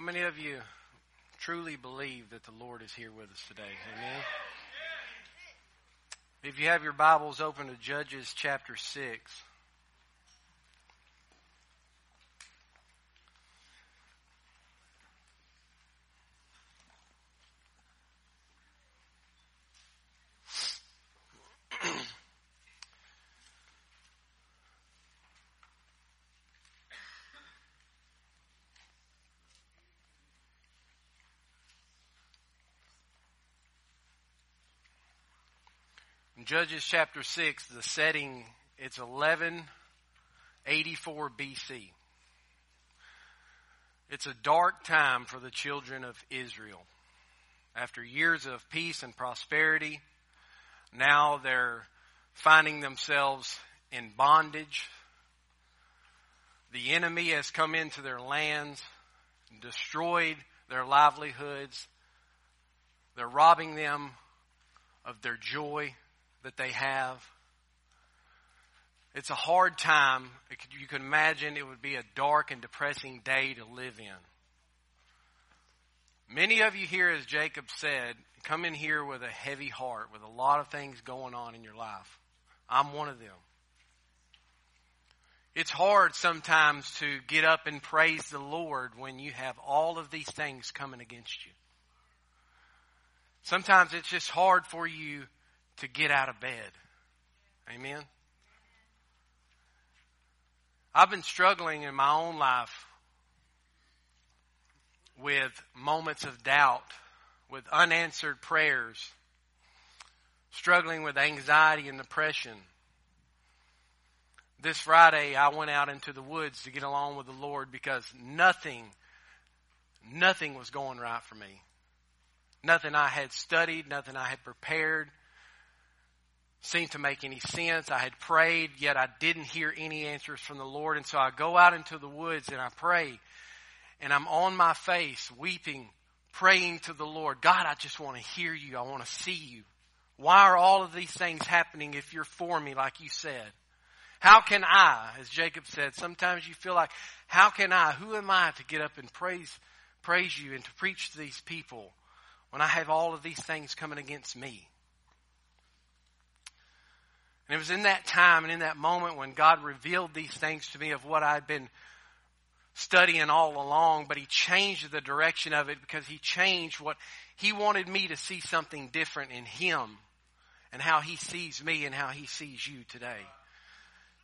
How many of you truly believe that the Lord is here with us today? Amen. If you have your Bibles open to Judges chapter 6. Judges chapter 6, the setting, it's 1184 BC. It's a dark time for the children of Israel. After years of peace and prosperity, now they're finding themselves in bondage. The enemy has come into their lands, destroyed their livelihoods. They're robbing them of their joy that they have. It's a hard time. You can imagine it would be a dark and depressing day to live in. Many of you here, as Jacob said, come in here with a heavy heart, with a lot of things going on in your life. I'm one of them. It's hard sometimes to get up and praise the Lord when you have all of these things coming against you. Sometimes it's just hard for you to get out of bed. Amen. I've been struggling in my own life with moments of doubt, with unanswered prayers, struggling with anxiety and depression. This Friday, I went out into the woods to get along with the Lord because nothing, nothing was going right for me. Nothing I had studied, nothing I had prepared, seemed to make any sense. I had prayed, yet I didn't hear any answers from the Lord. And so I go out into the woods and I pray. And I'm on my face, weeping, praying to the Lord. God, I just want to hear you. I want to see you. Why are all of these things happening if you're for me, like you said? How can I, as Jacob said, sometimes you feel like, how can I, who am I to get up and praise, praise you and to preach to these people when I have all of these things coming against me? And it was in that time and in that moment when God revealed these things to me of what I'd been studying all along, but He changed the direction of it because He changed what He wanted me to see something different in Him and how He sees me and how He sees you today.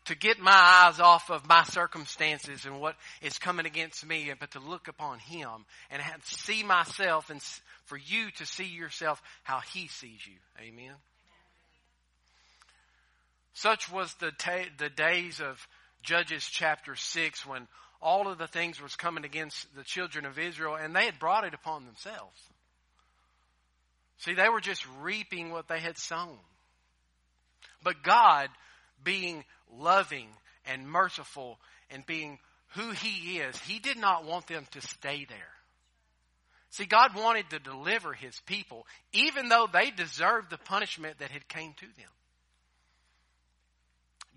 To get my eyes off of my circumstances and what is coming against me, but to look upon Him and see myself and for you to see yourself how He sees you. Amen. Such was the, ta- the days of Judges chapter 6 when all of the things was coming against the children of Israel and they had brought it upon themselves. See, they were just reaping what they had sown. But God, being loving and merciful and being who He is, He did not want them to stay there. See, God wanted to deliver His people, even though they deserved the punishment that had came to them.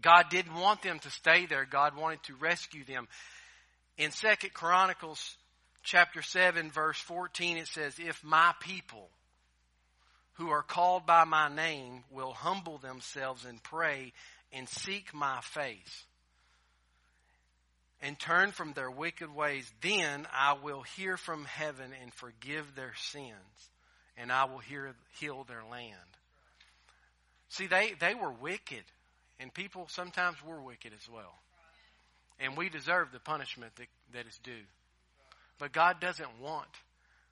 God didn't want them to stay there. God wanted to rescue them. In Second Chronicles chapter 7 verse 14 it says, If my people who are called by my name will humble themselves and pray and seek my face and turn from their wicked ways, then I will hear from heaven and forgive their sins and I will hear, heal their land. See, they, they were wicked. And people, sometimes we're wicked as well. And we deserve the punishment that, that is due. But God doesn't want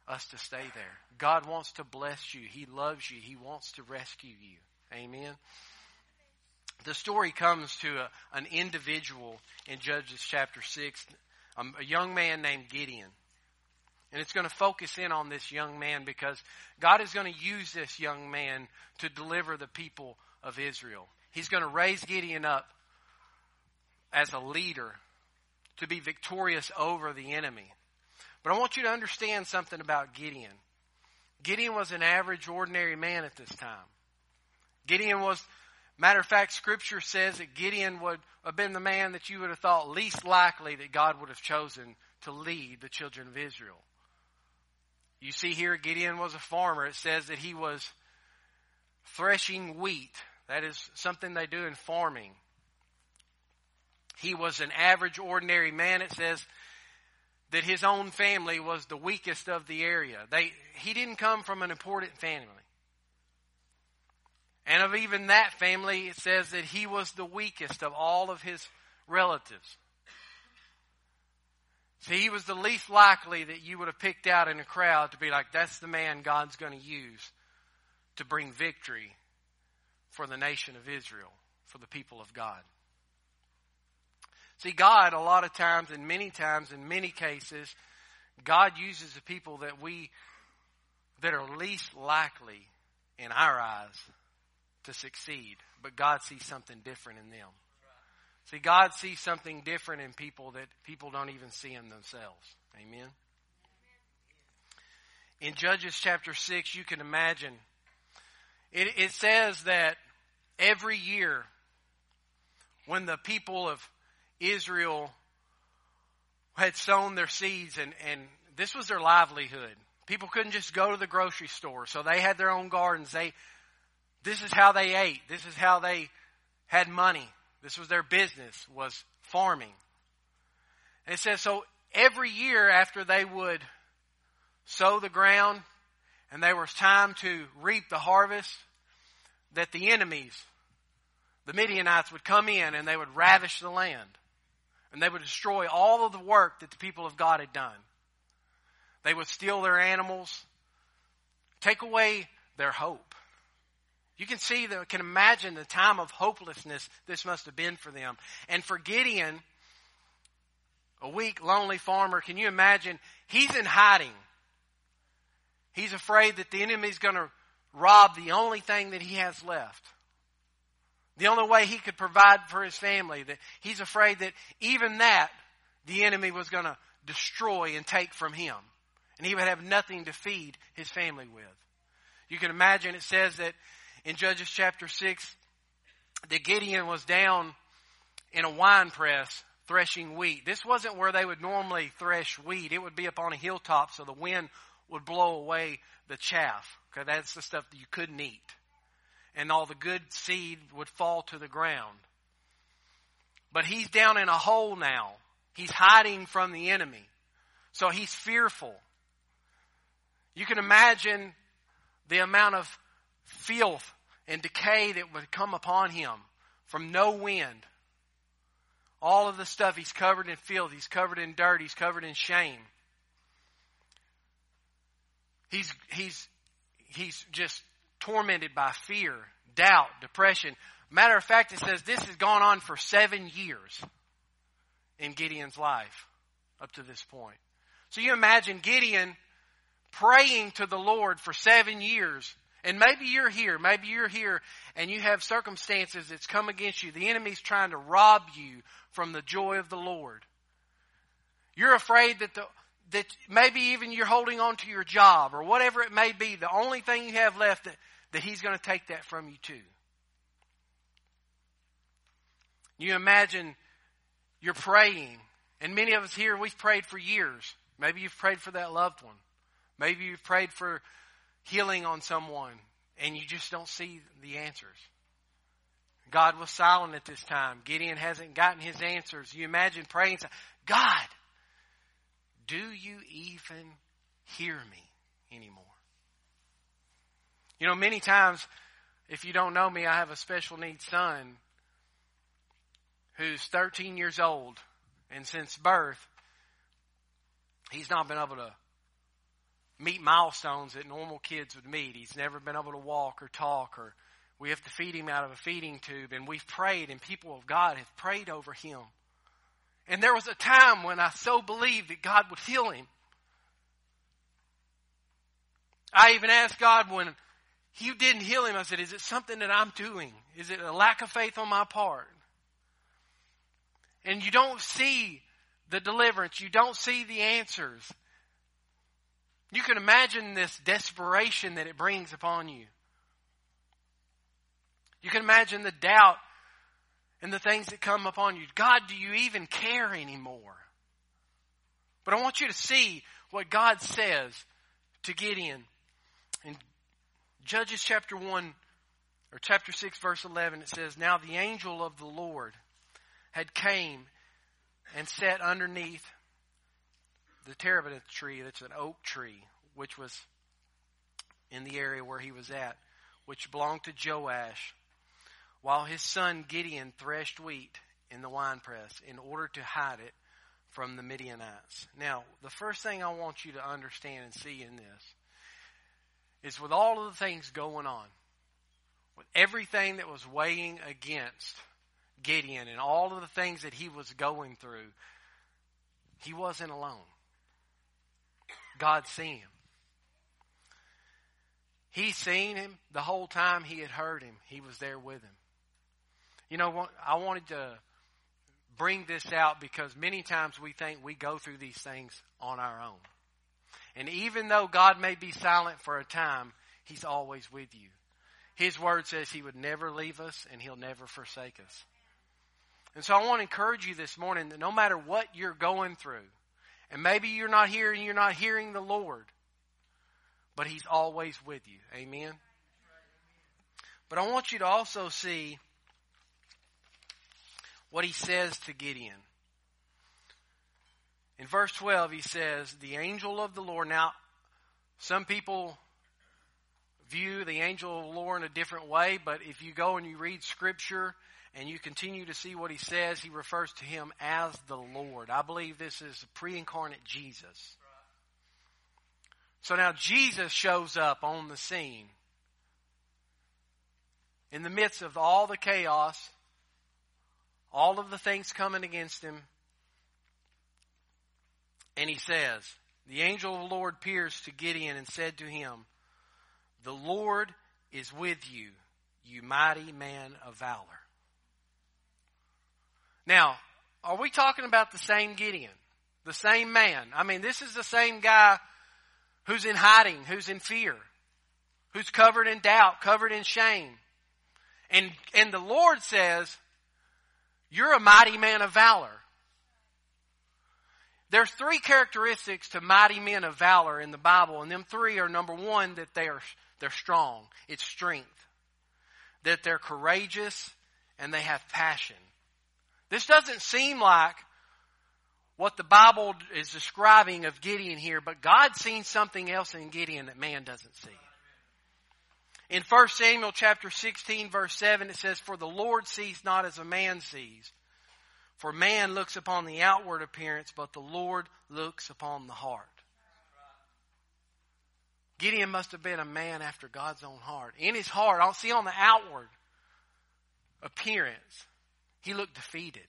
us to stay there. God wants to bless you. He loves you. He wants to rescue you. Amen. The story comes to a, an individual in Judges chapter 6, um, a young man named Gideon. And it's going to focus in on this young man because God is going to use this young man to deliver the people of Israel. He's going to raise Gideon up as a leader to be victorious over the enemy. But I want you to understand something about Gideon. Gideon was an average, ordinary man at this time. Gideon was, matter of fact, Scripture says that Gideon would have been the man that you would have thought least likely that God would have chosen to lead the children of Israel. You see here, Gideon was a farmer. It says that he was threshing wheat. That is something they do in farming. He was an average, ordinary man. It says that his own family was the weakest of the area. They, he didn't come from an important family. And of even that family, it says that he was the weakest of all of his relatives. See, he was the least likely that you would have picked out in a crowd to be like, that's the man God's going to use to bring victory for the nation of Israel, for the people of God. See, God, a lot of times, and many times, in many cases, God uses the people that we, that are least likely in our eyes to succeed, but God sees something different in them. See, God sees something different in people that people don't even see in themselves. Amen. In Judges chapter 6, you can imagine, it, it says that every year when the people of Israel had sown their seeds and, and this was their livelihood. People couldn't just go to the grocery store, so they had their own gardens. They, this is how they ate. This is how they had money. This was their business, was farming. And it says, so every year after they would sow the ground and there was time to reap the harvest, that the enemies, the Midianites would come in and they would ravish the land. And they would destroy all of the work that the people of God had done. They would steal their animals, take away their hope. You can see, the, can imagine the time of hopelessness this must have been for them. And for Gideon, a weak, lonely farmer, can you imagine? He's in hiding. He's afraid that the enemy's going to rob the only thing that he has left. The only way he could provide for his family. That he's afraid that even that the enemy was going to destroy and take from him. And he would have nothing to feed his family with. You can imagine it says that in Judges chapter 6 that Gideon was down in a wine press threshing wheat. This wasn't where they would normally thresh wheat. It would be up on a hilltop so the wind would blow away the chaff. Okay, that's the stuff that you couldn't eat. And all the good seed would fall to the ground. But he's down in a hole now. He's hiding from the enemy. So he's fearful. You can imagine the amount of filth and decay that would come upon him from no wind. All of the stuff he's covered in filth, he's covered in dirt, he's covered in shame. He's, he's, he's just tormented by fear, doubt, depression. Matter of fact, it says this has gone on for seven years in Gideon's life up to this point. So you imagine Gideon praying to the Lord for seven years and maybe you're here, maybe you're here and you have circumstances that's come against you. The enemy's trying to rob you from the joy of the Lord. You're afraid that the, that maybe even you're holding on to your job or whatever it may be. The only thing you have left that, that he's going to take that from you too. You imagine you're praying, and many of us here, we've prayed for years. Maybe you've prayed for that loved one. Maybe you've prayed for healing on someone and you just don't see the answers. God was silent at this time. Gideon hasn't gotten his answers. You imagine praying, God, do you even hear me anymore? You know, many times, if you don't know me, I have a special needs son who's 13 years old, and since birth, he's not been able to meet milestones that normal kids would meet. He's never been able to walk or talk or we have to feed him out of a feeding tube and we've prayed and people of God have prayed over him. And there was a time when I so believed that God would heal him. I even asked God when he didn't heal him, I said, is it something that I'm doing? Is it a lack of faith on my part? And you don't see the deliverance. You don't see the answers. You can imagine this desperation that it brings upon you. You can imagine the doubt and the things that come upon you. God, do you even care anymore? But I want you to see what God says to Gideon. In Judges chapter 1, or chapter 6, verse 11, it says, Now the angel of the Lord had came and sat underneath the terebinth tree, that's an oak tree, which was in the area where he was at, which belonged to Joash, while his son Gideon threshed wheat in the winepress in order to hide it from the Midianites. Now, the first thing I want you to understand and see in this is with all of the things going on, with everything that was weighing against Gideon and all of the things that he was going through, he wasn't alone. God seen him. He seen him the whole time he had heard him. He was there with him. You know, I wanted to bring this out because many times we think we go through these things on our own. And even though God may be silent for a time, He's always with you. His word says He would never leave us and He'll never forsake us. And so I want to encourage you this morning that no matter what you're going through, and maybe you're not here and you're not hearing the Lord, but He's always with you. Amen. But I want you to also see what he says to Gideon. In verse 12, he says, The angel of the Lord. Now, some people view the angel of the Lord in a different way, but if you go and you read Scripture and you continue to see what he says, he refers to him as the Lord. I believe this is pre incarnate Jesus. So now Jesus shows up on the scene in the midst of all the chaos all of the things coming against him. And he says, The angel of the Lord appears to Gideon and said to him, The Lord is with you, you mighty man of valor. Now, are we talking about the same Gideon? The same man? I mean, this is the same guy who's in hiding, who's in fear, who's covered in doubt, covered in shame. And, and the Lord says, you're a mighty man of valor. There's three characteristics to mighty men of valor in the Bible, and them three are number one, that they are they're strong. It's strength. That they're courageous and they have passion. This doesn't seem like what the Bible is describing of Gideon here, but God's seen something else in Gideon that man doesn't see. In 1 Samuel chapter 16 verse 7 it says, For the Lord sees not as a man sees. For man looks upon the outward appearance, but the Lord looks upon the heart. Gideon must have been a man after God's own heart. In his heart, I'll see on the outward appearance, he looked defeated.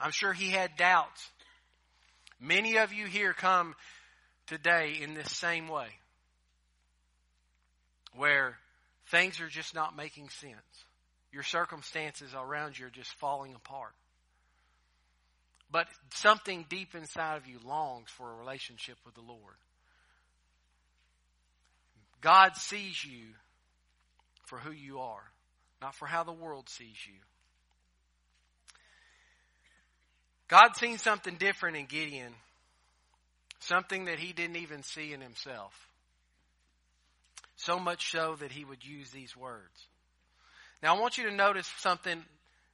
I'm sure he had doubts. Many of you here come today in this same way where things are just not making sense. Your circumstances around you are just falling apart. But something deep inside of you longs for a relationship with the Lord. God sees you for who you are, not for how the world sees you. God seen something different in Gideon, something that he didn't even see in himself. So much so that he would use these words. Now I want you to notice something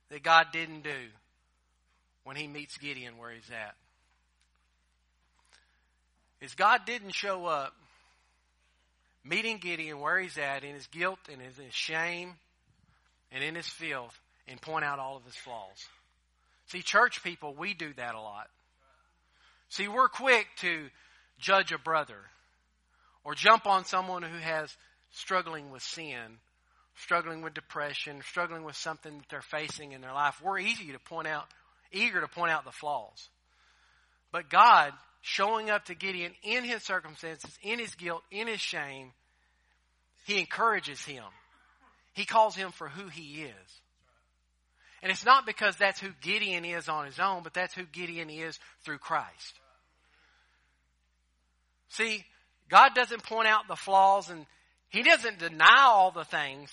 that God didn't do when he meets Gideon where he's at. Is God didn't show up meeting Gideon where he's at in his guilt and in his shame and in his filth and point out all of his flaws. See, church people, we do that a lot. See, we're quick to judge a brother or jump on someone who has struggling with sin, struggling with depression, struggling with something that they're facing in their life, we're easy to point out, eager to point out the flaws. But God showing up to Gideon in his circumstances, in his guilt, in his shame, he encourages him. He calls him for who he is. And it's not because that's who Gideon is on his own, but that's who Gideon is through Christ. See, God doesn't point out the flaws and He doesn't deny all the things,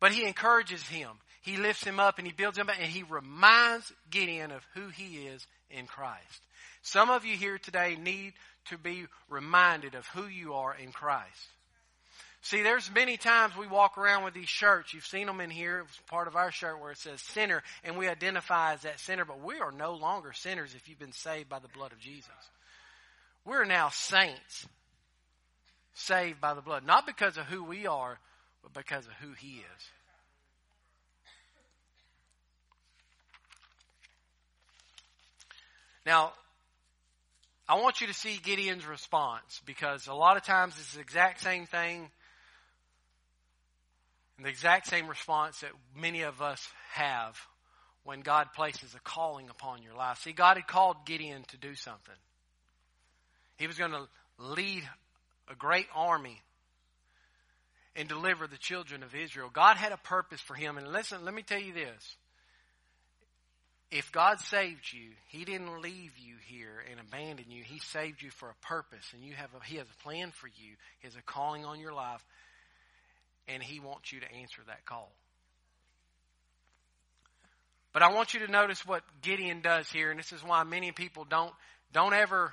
but He encourages him. he lifts him up and he builds him up and he reminds Gideon of who he is in Christ. Some of you here today need to be reminded of who you are in Christ. See, there's many times we walk around with these shirts. You've seen them in here. It's part of our shirt where it says sinner, and we identify as that sinner, but we are no longer sinners if you've been saved by the blood of Jesus. We're now saints, saved by the blood. Not because of who we are, but because of who He is. Now, I want you to see Gideon's response because a lot of times it's the exact same thing and the exact same response that many of us have when God places a calling upon your life. See, God had called Gideon to do something. He was going to lead a great army and deliver the children of Israel. God had a purpose for him. And listen, let me tell you this if God saved you, He didn't leave you here and abandon you. He saved you for a purpose, and you have a, He has a plan for you. He has a calling on your life, and He wants you to answer that call. But I want you to notice what Gideon does here, and this is why many people don't don't ever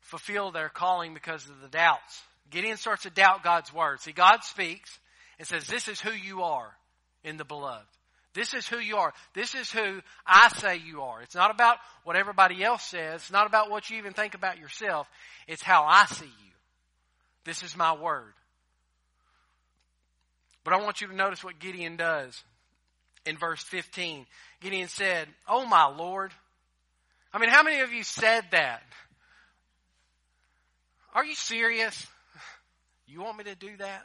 fulfill their calling because of the doubts. Gideon starts to doubt God's word. See, God speaks and says, "This is who you are in the beloved." This is who you are. This is who I say you are. It's not about what everybody else says. It's not about what you even think about yourself. It's how I see you. This is my word. But I want you to notice what Gideon does in verse 15. Gideon said, Oh my Lord. I mean, how many of you said that? Are you serious? You want me to do that?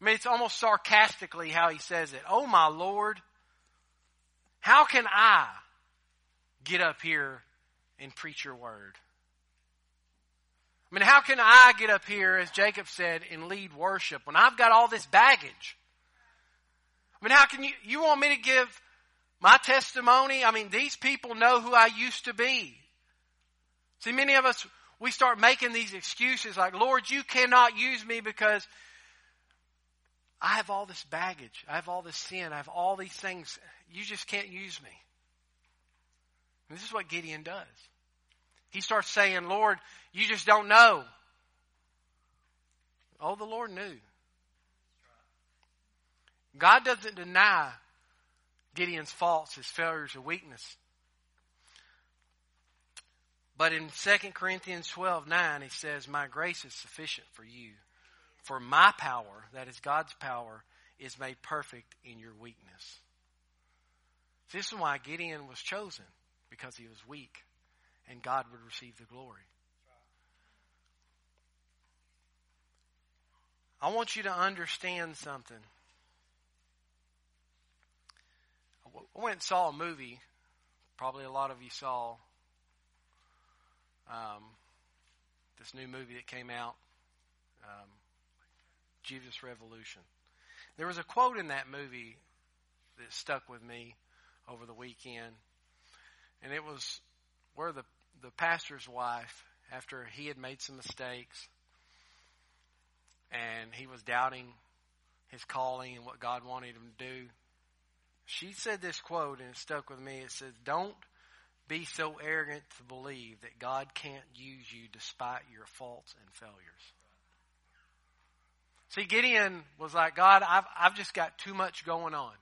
I mean, it's almost sarcastically how he says it. Oh, my Lord, how can I get up here and preach your word? I mean, how can I get up here, as Jacob said, and lead worship when I've got all this baggage? I mean, how can you, you want me to give my testimony? I mean, these people know who I used to be. See, many of us, we start making these excuses like, Lord, you cannot use me because I have all this baggage. I have all this sin. I have all these things. You just can't use me. And this is what Gideon does. He starts saying, Lord, you just don't know. Oh, the Lord knew. God doesn't deny Gideon's faults, his failures, or weakness. But in 2 Corinthians 12 9, he says, My grace is sufficient for you. For my power, that is God's power, is made perfect in your weakness. This is why Gideon was chosen, because he was weak, and God would receive the glory. I want you to understand something. I went and saw a movie. Probably a lot of you saw um, this new movie that came out. Um, Jesus Revolution. There was a quote in that movie that stuck with me over the weekend, and it was where the the pastor's wife, after he had made some mistakes, and he was doubting his calling and what God wanted him to do, she said this quote, and it stuck with me. It says, "Don't." Be so arrogant to believe that God can't use you despite your faults and failures. See, Gideon was like, God, I've, I've just got too much going on.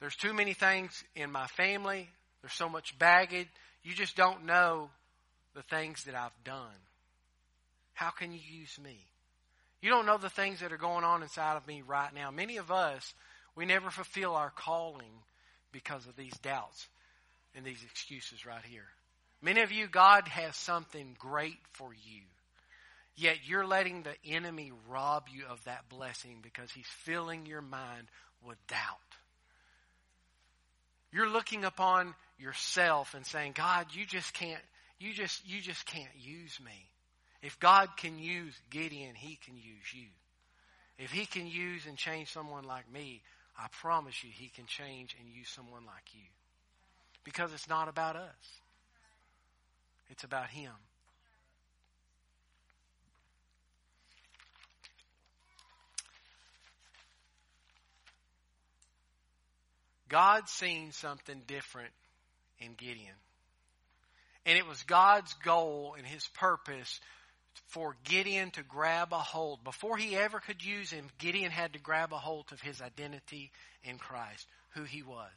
There's too many things in my family. There's so much baggage. You just don't know the things that I've done. How can you use me? You don't know the things that are going on inside of me right now. Many of us, we never fulfill our calling because of these doubts and these excuses right here. Many of you, God has something great for you. Yet you're letting the enemy rob you of that blessing because he's filling your mind with doubt. You're looking upon yourself and saying, God, you just can't, you just, you just can't use me. If God can use Gideon, he can use you. If he can use and change someone like me, I promise you he can change and use someone like you. Because it's not about us. It's about him. God seen something different in Gideon. And it was God's goal and his purpose for Gideon to grab a hold. Before he ever could use him, Gideon had to grab a hold of his identity in Christ, who he was.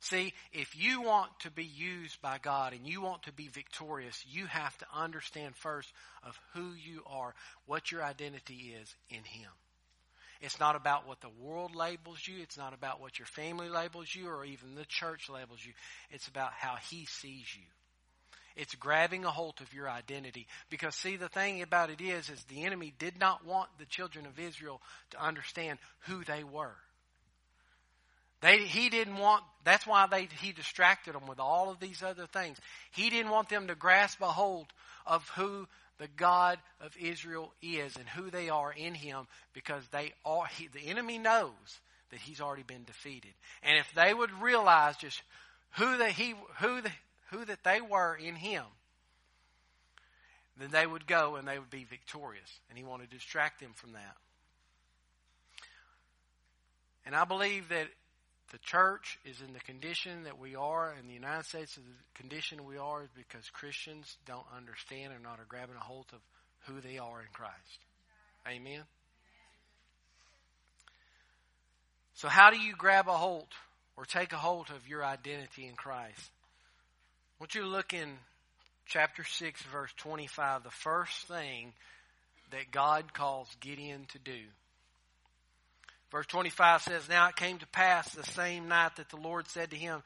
See, if you want to be used by God and you want to be victorious, you have to understand first of who you are, what your identity is in Him. It's not about what the world labels you. It's not about what your family labels you or even the church labels you. It's about how He sees you. It's grabbing a hold of your identity. Because see, the thing about it is, is the enemy did not want the children of Israel to understand who they were. They, he didn't want, that's why they, he distracted them with all of these other things. He didn't want them to grasp a hold of who the God of Israel is and who they are in him because they are, he, the enemy knows that he's already been defeated. And if they would realize just who the, he, who the, who that they were in him, then they would go and they would be victorious. And he wanted to distract them from that. And I believe that the church is in the condition that we are, and the United States is the condition we are, is because Christians don't understand and not are grabbing a hold of who they are in Christ. Amen. So, how do you grab a hold or take a hold of your identity in Christ? I want you to look in chapter 6, verse 25, the first thing that God calls Gideon to do. Verse 25 says, Now it came to pass the same night that the Lord said to him,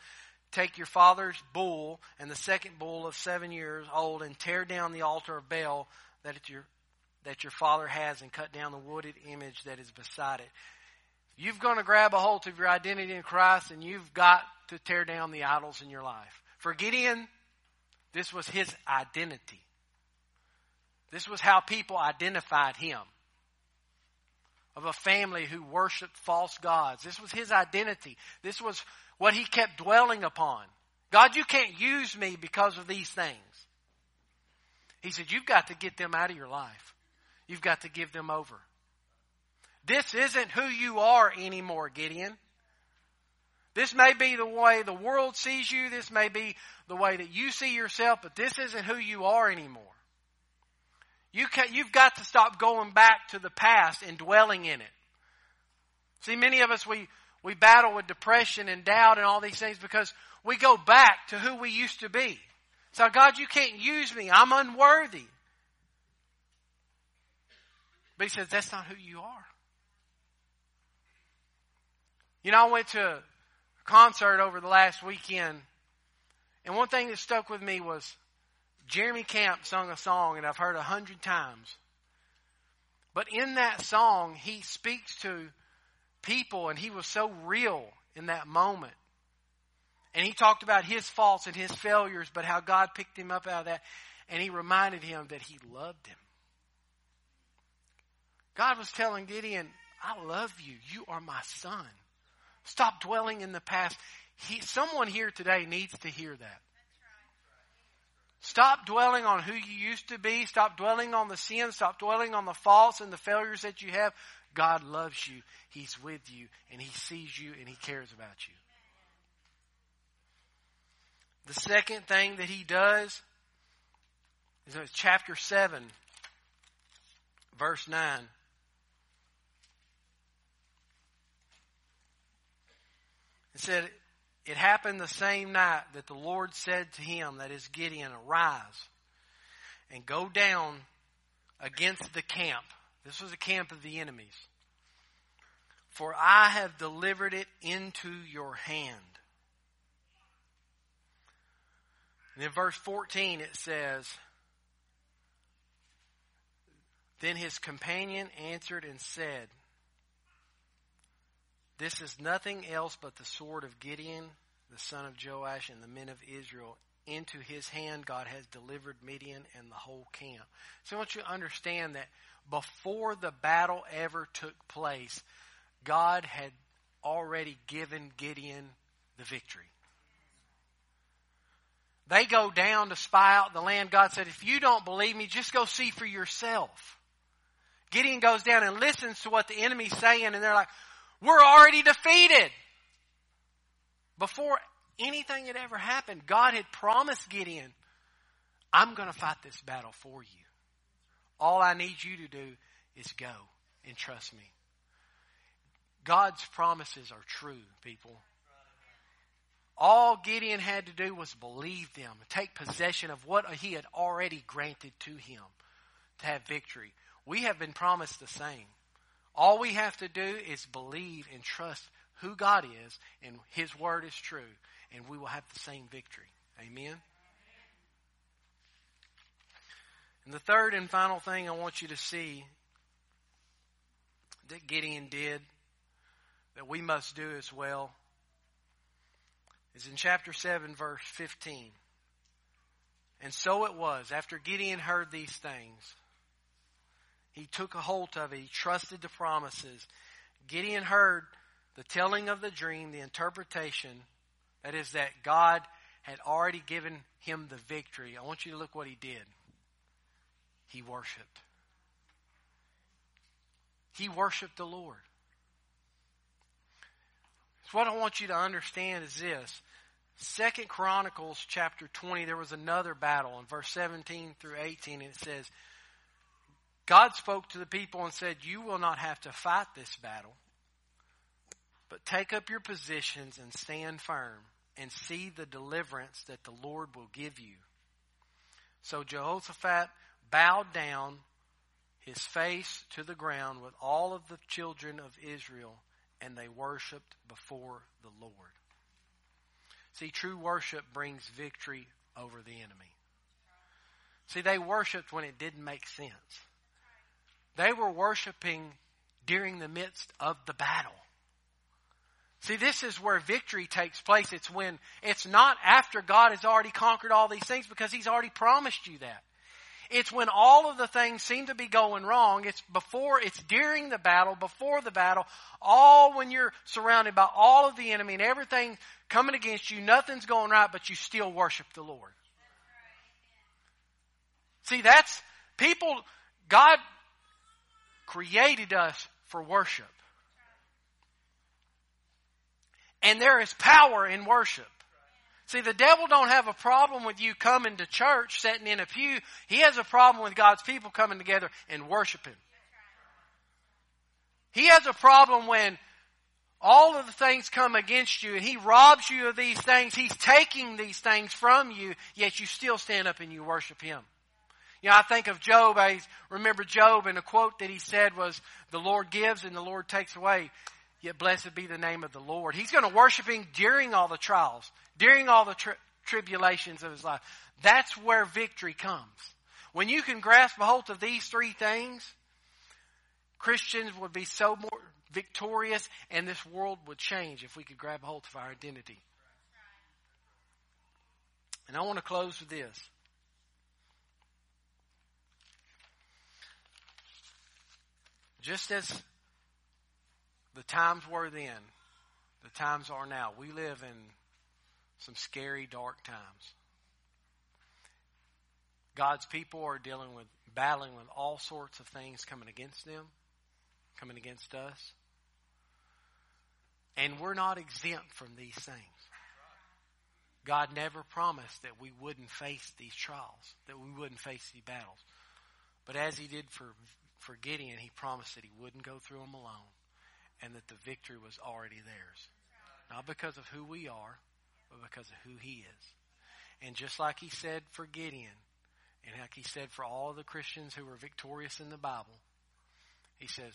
Take your father's bull and the second bull of seven years old and tear down the altar of Baal that your, that your father has and cut down the wooded image that is beside it. You've going to grab a hold of your identity in Christ and you've got to tear down the idols in your life. For Gideon, this was his identity. This was how people identified him of a family who worshiped false gods. This was his identity. This was what he kept dwelling upon. God, you can't use me because of these things. He said, You've got to get them out of your life. You've got to give them over. This isn't who you are anymore, Gideon. This may be the way the world sees you. This may be the way that you see yourself, but this isn't who you are anymore. You can, you've got to stop going back to the past and dwelling in it. See, many of us, we, we battle with depression and doubt and all these things because we go back to who we used to be. So, God, you can't use me. I'm unworthy. But he says, that's not who you are. You know, I went to a concert over the last weekend, and one thing that stuck with me was Jeremy Camp sung a song, and I've heard a hundred times. But in that song, he speaks to people, and he was so real in that moment. And he talked about his faults and his failures, but how God picked him up out of that. And he reminded him that he loved him. God was telling Gideon, I love you. You are my son. Stop dwelling in the past. He, someone here today needs to hear that. Stop dwelling on who you used to be. Stop dwelling on the sin. Stop dwelling on the faults and the failures that you have. God loves you. He's with you and He sees you and He cares about you. The second thing that He does is in chapter 7, verse 9. It said, it happened the same night that the Lord said to him, that is Gideon, arise and go down against the camp. This was a camp of the enemies. For I have delivered it into your hand. And in verse 14 it says, Then his companion answered and said, this is nothing else but the sword of Gideon, the son of Joash, and the men of Israel. Into his hand God has delivered Midian and the whole camp. So I want you to understand that before the battle ever took place, God had already given Gideon the victory. They go down to spy out the land. God said, if you don't believe me, just go see for yourself. Gideon goes down and listens to what the enemy's saying, and they're like, we're already defeated. Before anything had ever happened, God had promised Gideon, I'm going to fight this battle for you. All I need you to do is go and trust me. God's promises are true, people. All Gideon had to do was believe them, take possession of what he had already granted to him to have victory. We have been promised the same. All we have to do is believe and trust who God is and his word is true, and we will have the same victory. Amen. And the third and final thing I want you to see that Gideon did that we must do as well is in chapter 7, verse 15. And so it was, after Gideon heard these things, he took a hold of it, he trusted the promises. Gideon heard the telling of the dream, the interpretation, that is, that God had already given him the victory. I want you to look what he did. He worshiped. He worshiped the Lord. So what I want you to understand is this. Second Chronicles chapter 20, there was another battle in verse 17 through 18, and it says, God spoke to the people and said, You will not have to fight this battle, but take up your positions and stand firm and see the deliverance that the Lord will give you. So Jehoshaphat bowed down his face to the ground with all of the children of Israel, and they worshiped before the Lord. See, true worship brings victory over the enemy. See, they worshiped when it didn't make sense. They were worshiping during the midst of the battle. See, this is where victory takes place. It's when, it's not after God has already conquered all these things because He's already promised you that. It's when all of the things seem to be going wrong. It's before, it's during the battle, before the battle, all when you're surrounded by all of the enemy and everything coming against you, nothing's going right, but you still worship the Lord. See, that's people, God created us for worship. And there is power in worship. See, the devil don't have a problem with you coming to church, sitting in a pew. He has a problem with God's people coming together and worshiping. He has a problem when all of the things come against you and he robs you of these things. He's taking these things from you, yet you still stand up and you worship him. You know, I think of Job. I remember Job and a quote that he said was, the Lord gives and the Lord takes away. Yet blessed be the name of the Lord. He's going to worship him during all the trials, during all the tri- tribulations of his life. That's where victory comes. When you can grasp a hold of these three things, Christians would be so more victorious and this world would change if we could grab a hold of our identity. And I want to close with this. Just as the times were then, the times are now. We live in some scary, dark times. God's people are dealing with, battling with all sorts of things coming against them, coming against us. And we're not exempt from these things. God never promised that we wouldn't face these trials, that we wouldn't face these battles. But as He did for, for Gideon, He promised that He wouldn't go through them alone and that the victory was already theirs. Not because of who we are, but because of who He is. And just like He said for Gideon, and like He said for all the Christians who were victorious in the Bible, He says,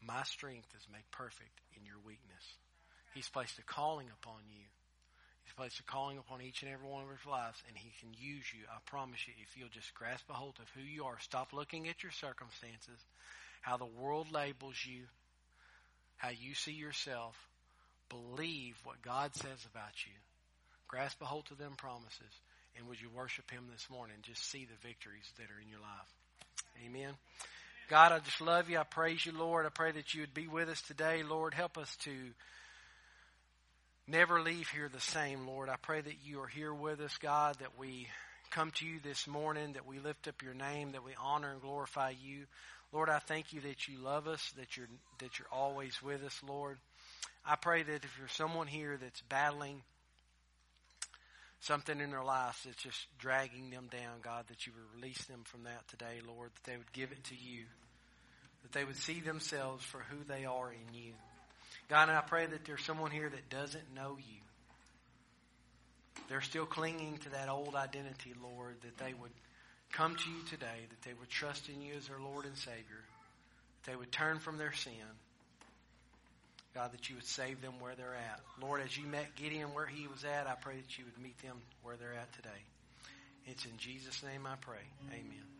My strength is made perfect in your weakness. He's placed a calling upon you. He's placed a calling upon each and every one of our lives, and He can use you. I promise you, if you'll just grasp a hold of who you are, stop looking at your circumstances, how the world labels you, how you see yourself, believe what God says about you, grasp a hold of them promises, and would you worship Him this morning? Just see the victories that are in your life. Amen. God, I just love you. I praise you, Lord. I pray that you would be with us today. Lord, help us to never leave here the same, Lord. I pray that you are here with us, God, that we come to you this morning, that we lift up your name, that we honor and glorify you. Lord, I thank you that you love us, that you're, that you're always with us, Lord. I pray that if there's someone here that's battling something in their life that's just dragging them down, God, that you would release them from that today, Lord, that they would give it to you, that they would see themselves for who they are in you. God, and I pray that there's someone here that doesn't know you. They're still clinging to that old identity, Lord, that they would come to you today, that they would trust in you as their Lord and Savior, that they would turn from their sin. God, that you would save them where they're at. Lord, as you met Gideon where he was at, I pray that you would meet them where they're at today. It's in Jesus' name I pray. Amen.